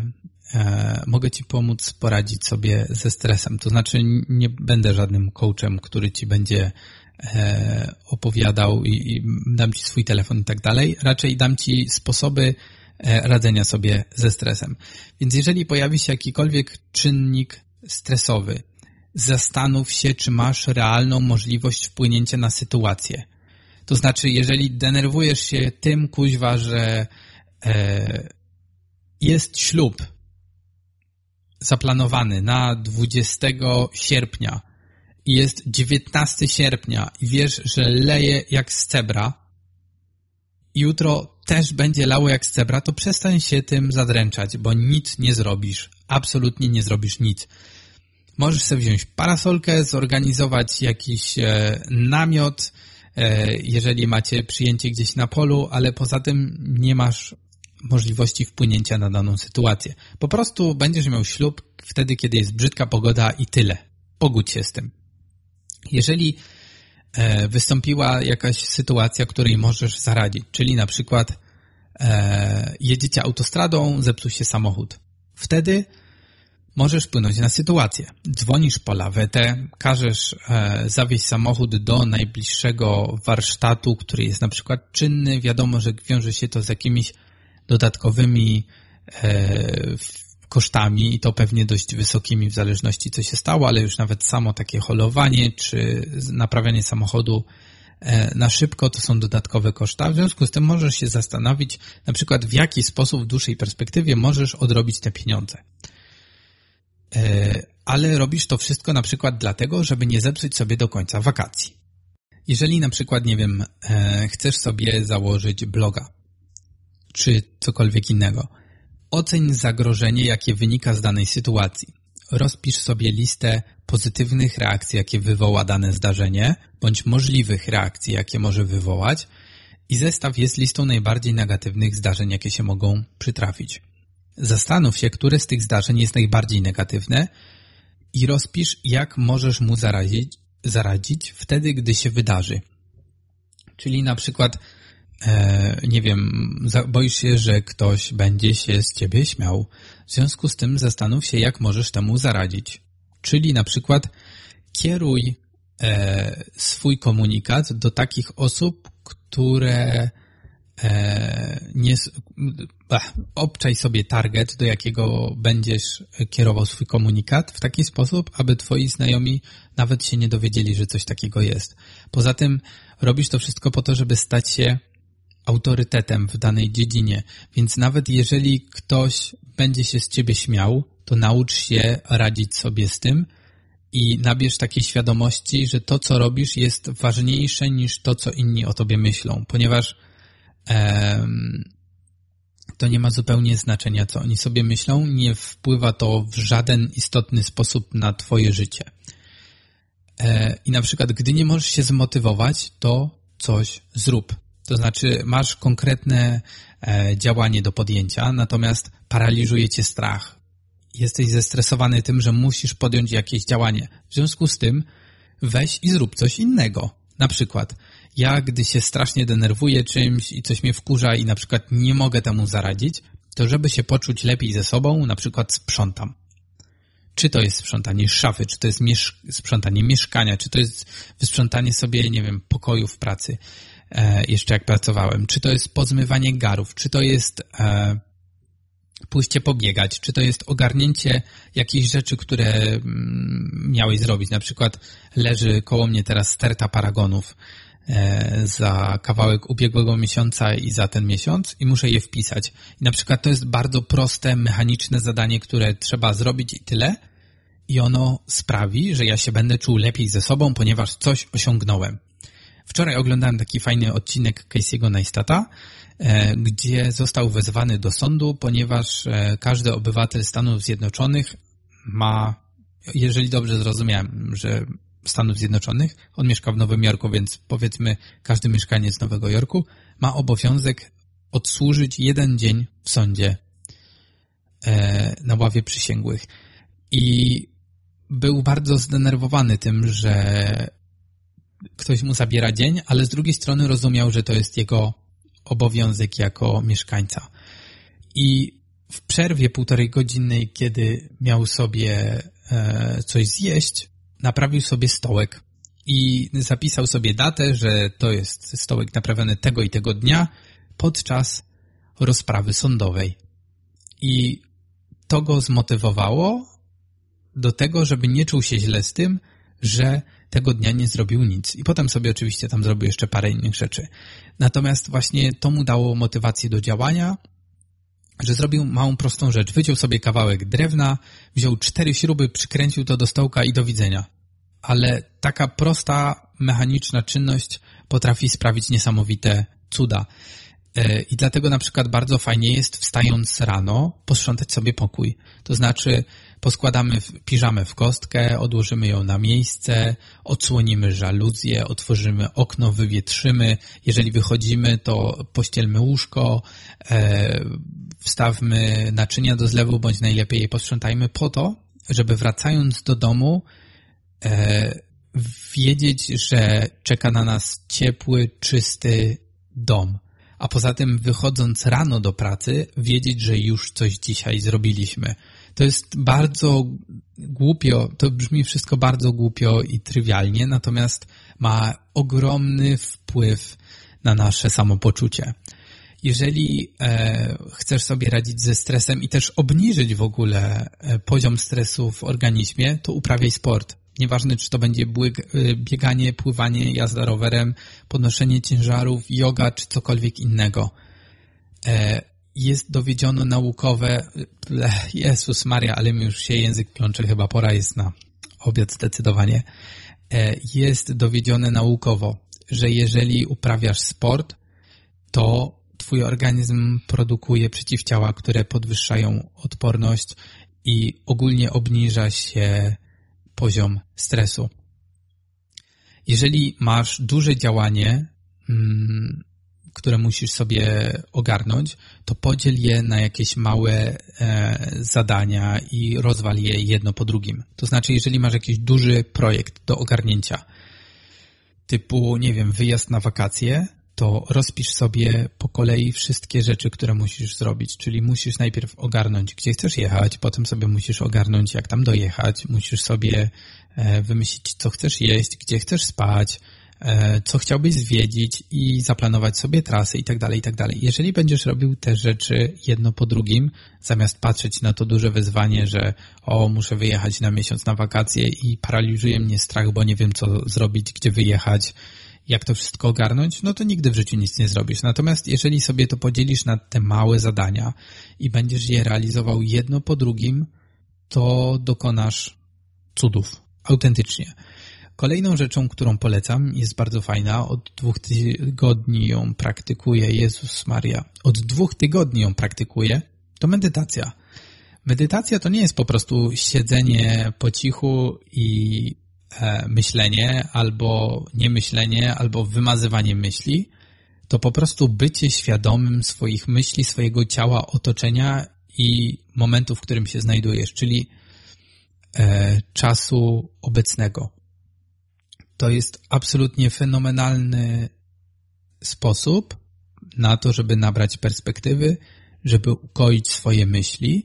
mogę Ci pomóc poradzić sobie ze stresem. To znaczy nie będę żadnym coachem, który Ci będzie e, opowiadał i, i dam Ci swój telefon i tak dalej. Raczej dam Ci sposoby e, radzenia sobie ze stresem. Więc jeżeli pojawi się jakikolwiek czynnik stresowy, zastanów się, czy masz realną możliwość wpłynięcia na sytuację. To znaczy, jeżeli denerwujesz się tym, kuźwa, że e, jest ślub zaplanowany na 20 sierpnia i jest 19 sierpnia i wiesz, że leje jak z cebra, jutro też będzie lało jak z cebra, to przestań się tym zadręczać, bo nic nie zrobisz. Absolutnie nie zrobisz nic. Możesz sobie wziąć parasolkę, zorganizować jakiś e, namiot, e, jeżeli macie przyjęcie gdzieś na polu, ale poza tym nie masz możliwości wpłynięcia na daną sytuację. Po prostu będziesz miał ślub wtedy, kiedy jest brzydka pogoda i tyle. Pogódź się z tym. Jeżeli e, wystąpiła jakaś sytuacja, której możesz zaradzić, czyli na przykład e, jedziecie autostradą, zepsuł się samochód. Wtedy możesz wpłynąć na sytuację. Dzwonisz po lawetę, każesz e, zawieźć samochód do najbliższego warsztatu, który jest na przykład czynny. Wiadomo, że wiąże się to z jakimiś dodatkowymi e, kosztami i to pewnie dość wysokimi w zależności co się stało, ale już nawet samo takie holowanie czy naprawianie samochodu e, na szybko to są dodatkowe koszta. W związku z tym możesz się zastanowić na przykład w jaki sposób w dłuższej perspektywie możesz odrobić te pieniądze. E, ale robisz to wszystko na przykład dlatego, żeby nie zepsuć sobie do końca wakacji. Jeżeli na przykład, nie wiem, chcesz sobie założyć bloga, czy cokolwiek innego. Oceń zagrożenie, jakie wynika z danej sytuacji. Rozpisz sobie listę pozytywnych reakcji, jakie wywoła dane zdarzenie, bądź możliwych reakcji, jakie może wywołać i zestaw je z listą najbardziej negatywnych zdarzeń, jakie się mogą przytrafić. Zastanów się, które z tych zdarzeń jest najbardziej negatywne i rozpisz, jak możesz mu zarazić, zaradzić wtedy, gdy się wydarzy. Czyli na przykład nie wiem, boisz się, że ktoś będzie się z ciebie śmiał. W związku z tym zastanów się, jak możesz temu zaradzić. Czyli na przykład kieruj e, swój komunikat do takich osób, które e, nie, ach, obczaj sobie target, do jakiego będziesz kierował swój komunikat w taki sposób, aby twoi znajomi nawet się nie dowiedzieli, że coś takiego jest. Poza tym robisz to wszystko po to, żeby stać się autorytetem w danej dziedzinie, więc nawet jeżeli ktoś będzie się z ciebie śmiał, to naucz się radzić sobie z tym i nabierz takiej świadomości, że to, co robisz, jest ważniejsze niż to, co inni o tobie myślą, ponieważ em, to nie ma zupełnie znaczenia, co oni sobie myślą, nie wpływa to w żaden istotny sposób na twoje życie. E, I na przykład, gdy nie możesz się zmotywować, to coś zrób. To znaczy masz konkretne e, działanie do podjęcia, natomiast paraliżuje cię strach. Jesteś zestresowany tym, że musisz podjąć jakieś działanie. W związku z tym weź i zrób coś innego. Na przykład ja, gdy się strasznie denerwuję czymś i coś mnie wkurza i na przykład nie mogę temu zaradzić, to żeby się poczuć lepiej ze sobą, na przykład sprzątam. Czy to jest sprzątanie szafy, czy to jest miesz sprzątanie mieszkania, czy to jest wysprzątanie sobie, nie wiem, pokoju w pracy. E, jeszcze jak pracowałem. Czy to jest pozmywanie garów, czy to jest e, pójście pobiegać, czy to jest ogarnięcie jakichś rzeczy, które mm, miałeś zrobić. Na przykład leży koło mnie teraz sterta paragonów e, za kawałek ubiegłego miesiąca i za ten miesiąc i muszę je wpisać. I na przykład to jest bardzo proste, mechaniczne zadanie, które trzeba zrobić i tyle. I ono sprawi, że ja się będę czuł lepiej ze sobą, ponieważ coś osiągnąłem. Wczoraj oglądałem taki fajny odcinek Casey'ego Neistata, E, gdzie został wezwany do sądu, ponieważ e, każdy obywatel Stanów Zjednoczonych ma, jeżeli dobrze zrozumiałem, że Stanów Zjednoczonych, on mieszka w Nowym Jorku, więc powiedzmy każdy mieszkaniec Nowego Jorku ma obowiązek odsłużyć jeden dzień w sądzie e, na ławie przysięgłych. I był bardzo zdenerwowany tym, że ktoś mu zabiera dzień, ale z drugiej strony rozumiał, że to jest jego obowiązek jako mieszkańca. I w przerwie półtorej godzinnej, kiedy miał sobie e, coś zjeść, naprawił sobie stołek i zapisał sobie datę, że to jest stołek naprawiony tego i tego dnia podczas rozprawy sądowej. I to go zmotywowało do tego, żeby nie czuł się źle z tym, że tego dnia nie zrobił nic. I potem sobie oczywiście tam zrobił jeszcze parę innych rzeczy. Natomiast właśnie to mu dało motywację do działania, że zrobił małą prostą rzecz. Wyciął sobie kawałek drewna, wziął cztery śruby, przykręcił to do stołka i do widzenia. Ale taka prosta, mechaniczna czynność potrafi sprawić niesamowite cuda. E, I dlatego na przykład bardzo fajnie jest wstając rano posprzątać sobie pokój. To znaczy poskładamy piżamę w kostkę, odłożymy ją na miejsce, odsłonimy żaluzję, otworzymy okno, wywietrzymy. Jeżeli wychodzimy, to pościelmy łóżko, e, wstawmy naczynia do zlewu, bądź najlepiej je posprzątajmy po to, żeby wracając do domu e, wiedzieć, że czeka na nas ciepły, czysty dom a poza tym wychodząc rano do pracy, wiedzieć, że już coś dzisiaj zrobiliśmy. To jest bardzo głupio, to brzmi wszystko bardzo głupio i trywialnie, natomiast ma ogromny wpływ na nasze samopoczucie. Jeżeli e, chcesz sobie radzić ze stresem i też obniżyć w ogóle e, poziom stresu w organizmie, to uprawiaj sport. Nieważne, czy to będzie y, bieganie, pływanie, jazda rowerem, podnoszenie ciężarów, yoga, czy cokolwiek innego. E, jest dowiedziono naukowe, Jezus Maria, ale mi już się język plącze, chyba pora jest na obiad zdecydowanie. E, jest dowiedzione naukowo, że jeżeli uprawiasz sport, to twój organizm produkuje przeciwciała, które podwyższają odporność i ogólnie obniża się poziom stresu. Jeżeli masz duże działanie, mm, które musisz sobie ogarnąć, to podziel je na jakieś małe e, zadania i rozwal je jedno po drugim. To znaczy, jeżeli masz jakiś duży projekt do ogarnięcia, typu, nie wiem, wyjazd na wakacje, to rozpisz sobie po kolei wszystkie rzeczy, które musisz zrobić. Czyli musisz najpierw ogarnąć, gdzie chcesz jechać, potem sobie musisz ogarnąć, jak tam dojechać, musisz sobie e, wymyślić, co chcesz jeść, gdzie chcesz spać, co chciałbyś zwiedzić i zaplanować sobie trasy i tak dalej, tak dalej. Jeżeli będziesz robił te rzeczy jedno po drugim, zamiast patrzeć na to duże wyzwanie, że o, muszę wyjechać na miesiąc na wakacje i paraliżuje mnie strach, bo nie wiem, co zrobić, gdzie wyjechać, jak to wszystko ogarnąć, no to nigdy w życiu nic nie zrobisz. Natomiast jeżeli sobie to podzielisz na te małe zadania i będziesz je realizował jedno po drugim, to dokonasz cudów. Autentycznie. Kolejną rzeczą, którą polecam, jest bardzo fajna. Od dwóch tygodni ją praktykuję. Jezus Maria. Od dwóch tygodni ją praktykuję. To medytacja. Medytacja to nie jest po prostu siedzenie po cichu i E, myślenie, albo niemyślenie, albo wymazywanie myśli, to po prostu bycie świadomym swoich myśli, swojego ciała, otoczenia i momentu, w którym się znajdujesz, czyli e, czasu obecnego. To jest absolutnie fenomenalny sposób na to, żeby nabrać perspektywy, żeby ukoić swoje myśli,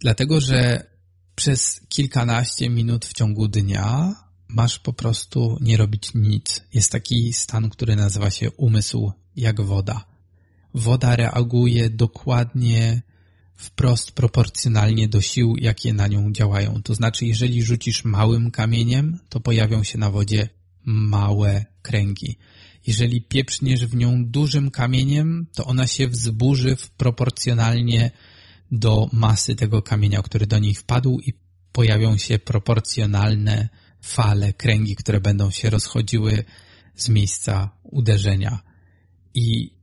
dlatego że przez kilkanaście minut w ciągu dnia masz po prostu nie robić nic. Jest taki stan, który nazywa się umysł jak woda. Woda reaguje dokładnie wprost proporcjonalnie do sił, jakie na nią działają. To znaczy, jeżeli rzucisz małym kamieniem, to pojawią się na wodzie małe kręgi. Jeżeli pieprzniesz w nią dużym kamieniem, to ona się wzburzy w proporcjonalnie do masy tego kamienia, który do niej wpadł i pojawią się proporcjonalne fale, kręgi, które będą się rozchodziły z miejsca uderzenia. I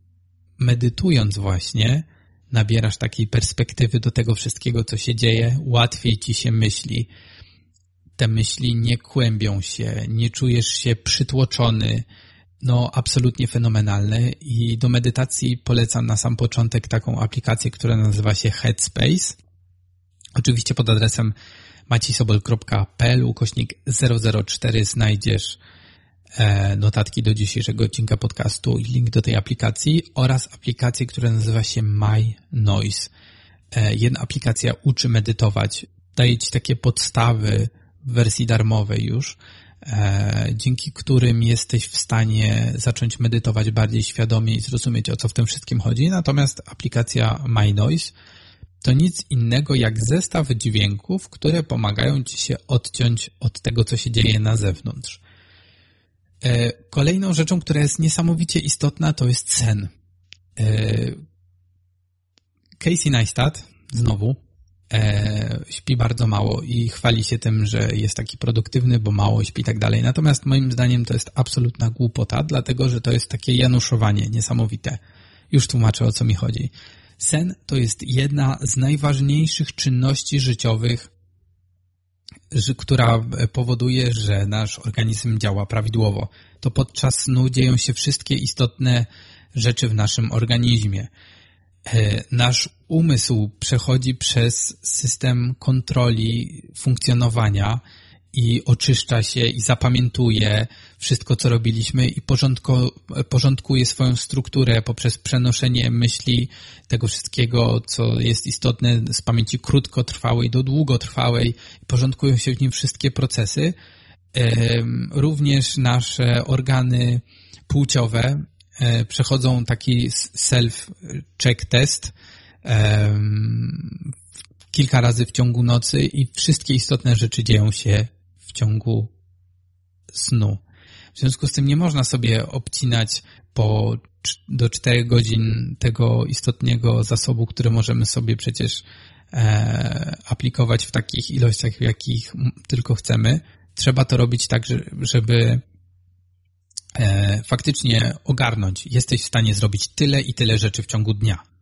medytując właśnie, nabierasz takiej perspektywy do tego wszystkiego, co się dzieje, łatwiej ci się myśli. Te myśli nie kłębią się, nie czujesz się przytłoczony, no absolutnie fenomenalny i do medytacji polecam na sam początek taką aplikację, która nazywa się Headspace. Oczywiście pod adresem macisobol.pl ukośnik 004 znajdziesz e, notatki do dzisiejszego odcinka podcastu i link do tej aplikacji oraz aplikację, która nazywa się My Noise. E, jedna aplikacja uczy medytować, daje Ci takie podstawy wersji darmowej już, E, dzięki którym jesteś w stanie zacząć medytować bardziej świadomie i zrozumieć o co w tym wszystkim chodzi. Natomiast aplikacja My Noise to nic innego jak zestaw dźwięków, które pomagają ci się odciąć od tego, co się dzieje na zewnątrz. E, kolejną rzeczą, która jest niesamowicie istotna, to jest sen. E, Casey Neistat, znowu, e, śpi bardzo mało i chwali się tym, że jest taki produktywny, bo mało śpi i tak dalej. Natomiast moim zdaniem to jest absolutna głupota, dlatego że to jest takie januszowanie niesamowite. Już tłumaczę o co mi chodzi. Sen to jest jedna z najważniejszych czynności życiowych, która powoduje, że nasz organizm działa prawidłowo. To podczas snu dzieją się wszystkie istotne rzeczy w naszym organizmie. E, nasz umysł przechodzi przez system kontroli funkcjonowania i oczyszcza się i zapamiętuje wszystko, co robiliśmy i porządkuje swoją strukturę poprzez przenoszenie myśli tego wszystkiego, co jest istotne z pamięci krótkotrwałej do długotrwałej. Porządkują się w nim wszystkie procesy. Również nasze organy płciowe E, przechodzą taki self-check test kilka razy w ciągu nocy i wszystkie istotne rzeczy dzieją się w ciągu snu. W związku z tym nie można sobie obcinać po do 4 godzin tego istotnego zasobu, który możemy sobie przecież e, aplikować w takich ilościach, w jakich tylko chcemy. Trzeba to robić tak, żeby e, faktycznie ogarnąć. Jesteś w stanie zrobić tyle i tyle rzeczy w ciągu dnia.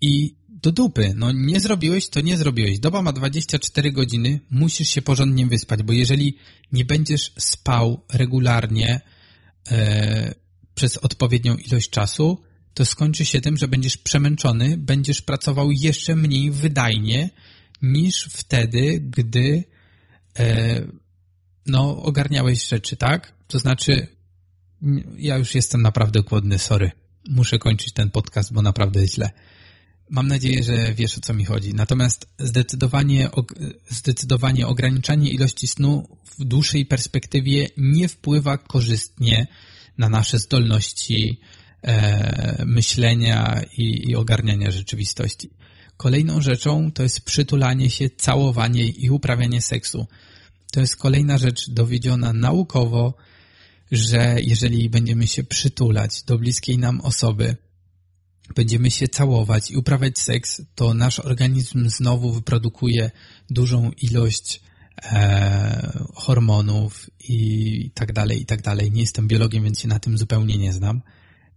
I do dupy, no nie zrobiłeś, to nie zrobiłeś. Doba ma 24 godziny, musisz się porządnie wyspać, bo jeżeli nie będziesz spał regularnie e, przez odpowiednią ilość czasu, to skończy się tym, że będziesz przemęczony, będziesz pracował jeszcze mniej wydajnie niż wtedy, gdy e, no, ogarniałeś rzeczy, tak? To znaczy, ja już jestem naprawdę głodny, sorry. Muszę kończyć ten podcast, bo naprawdę źle. Mam nadzieję, że wiesz o co mi chodzi. Natomiast zdecydowanie, zdecydowanie ograniczanie ilości snu w dłuższej perspektywie nie wpływa korzystnie na nasze zdolności e, myślenia i, i ogarniania rzeczywistości. Kolejną rzeczą to jest przytulanie się, całowanie i uprawianie seksu. To jest kolejna rzecz dowiedziona naukowo, że jeżeli będziemy się przytulać do bliskiej nam osoby, będziemy się całować i uprawiać seks, to nasz organizm znowu wyprodukuje dużą ilość e, hormonów i tak dalej, i tak dalej. Nie jestem biologiem, więc się na tym zupełnie nie znam,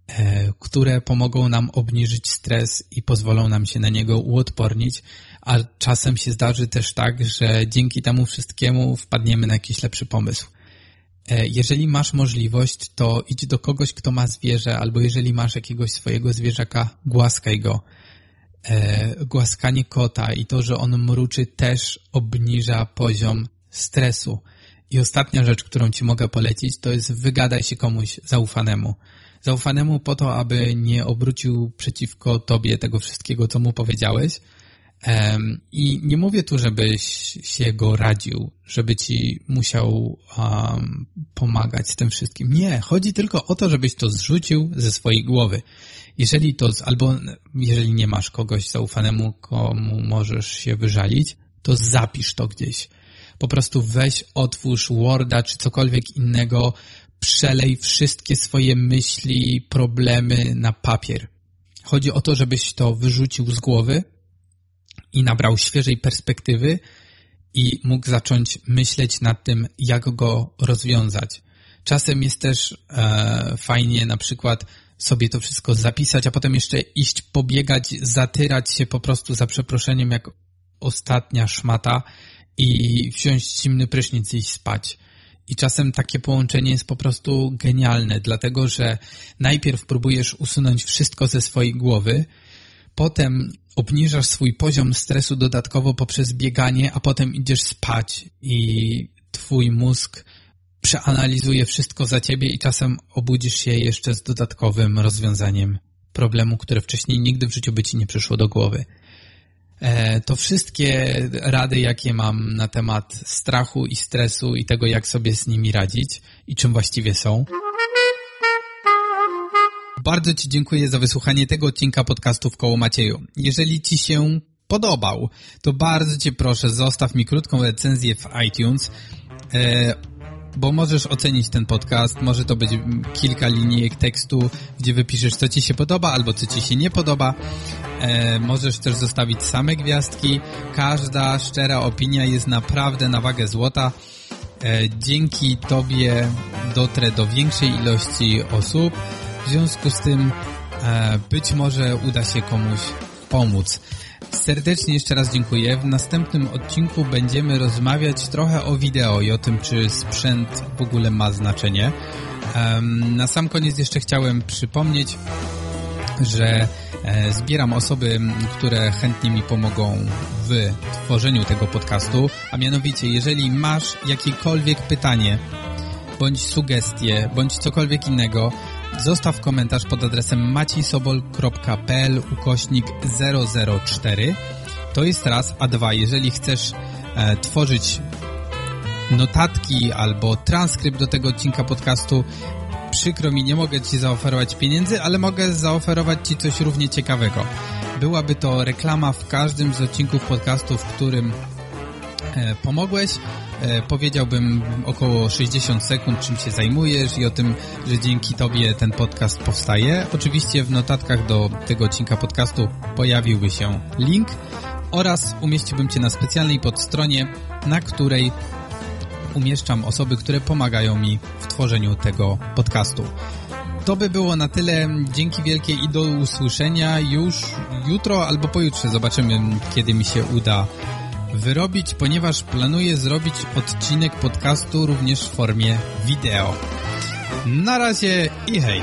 e, które pomogą nam obniżyć stres i pozwolą nam się na niego uodpornić, a czasem się zdarzy też tak, że dzięki temu wszystkiemu wpadniemy na jakiś lepszy pomysł. E, jeżeli masz możliwość, to idź do kogoś, kto ma zwierzę, albo jeżeli masz jakiegoś swojego zwierzaka, głaskaj go. E, głaskanie kota i to, że on mruczy też obniża poziom stresu. I ostatnia rzecz, którą ci mogę polecić, to jest wygadaj się komuś zaufanemu. Zaufanemu po to, aby nie obrócił przeciwko tobie tego wszystkiego, co mu powiedziałeś, I nie mówię tu, żebyś się go radził, żeby ci musiał um, pomagać tym wszystkim. Nie, chodzi tylko o to, żebyś to zrzucił ze swojej głowy. Jeżeli to, albo jeżeli nie masz kogoś zaufanemu, komu możesz się wyżalić, to zapisz to gdzieś. Po prostu weź, otwórz Worda czy cokolwiek innego, przelej wszystkie swoje myśli, problemy na papier. Chodzi o to, żebyś to wyrzucił z głowy i nabrał świeżej perspektywy i mógł zacząć myśleć nad tym, jak go rozwiązać. Czasem jest też e, fajnie na przykład sobie to wszystko zapisać, a potem jeszcze iść pobiegać, zatyrać się po prostu za przeproszeniem jak ostatnia szmata i wziąć zimny prysznic i iść spać. I czasem takie połączenie jest po prostu genialne, dlatego że najpierw próbujesz usunąć wszystko ze swojej głowy, potem obniżasz swój poziom stresu dodatkowo poprzez bieganie, a potem idziesz spać i twój mózg przeanalizuje wszystko za ciebie i czasem obudzisz się jeszcze z dodatkowym rozwiązaniem problemu, które wcześniej nigdy w życiu by ci nie przyszło do głowy. E, to wszystkie rady, jakie mam na temat strachu i stresu i tego, jak sobie z nimi radzić i czym właściwie są. Bardzo Ci dziękuję za wysłuchanie tego odcinka podcastu w koło Macieju. Jeżeli Ci się podobał, to bardzo Cię proszę, zostaw mi krótką recenzję w iTunes. E, bo możesz ocenić ten podcast, może to być kilka linijek tekstu, gdzie wypiszesz, co ci się podoba albo co ci się nie podoba. E, możesz też zostawić same gwiazdki. Każda szczera opinia jest naprawdę na wagę złota. E, dzięki Tobie dotrę do większej ilości osób. W związku z tym e, być może uda się komuś pomóc. Serdecznie jeszcze raz dziękuję. W następnym odcinku będziemy rozmawiać trochę o wideo i o tym, czy sprzęt w ogóle ma znaczenie. Na sam koniec jeszcze chciałem przypomnieć, że e, zbieram osoby, które chętnie mi pomogą w tworzeniu tego podcastu, a mianowicie, jeżeli masz jakiekolwiek pytanie, bądź sugestie, bądź cokolwiek innego, Zostaw komentarz pod adresem macisobol.pl ukośnik 004. To jest raz, a dwa, jeżeli chcesz e, tworzyć notatki albo transkrypt do tego odcinka podcastu, przykro mi, nie mogę Ci zaoferować pieniędzy, ale mogę zaoferować Ci coś równie ciekawego. Byłaby to reklama w każdym z odcinków podcastu, w którym pomogłeś, E, powiedziałbym około 60 sekund, czym się zajmujesz i o tym, że dzięki Tobie ten podcast powstaje. Oczywiście w notatkach do tego odcinka podcastu pojawiłby się link oraz umieściłbym Cię na specjalnej podstronie, na której umieszczam osoby, które pomagają mi w tworzeniu tego podcastu. To by było na tyle. Dzięki wielkie i do usłyszenia już jutro albo pojutrze. Zobaczymy, kiedy mi się uda wyrobić, ponieważ planuję zrobić odcinek podcastu również w formie wideo. Na razie i hej!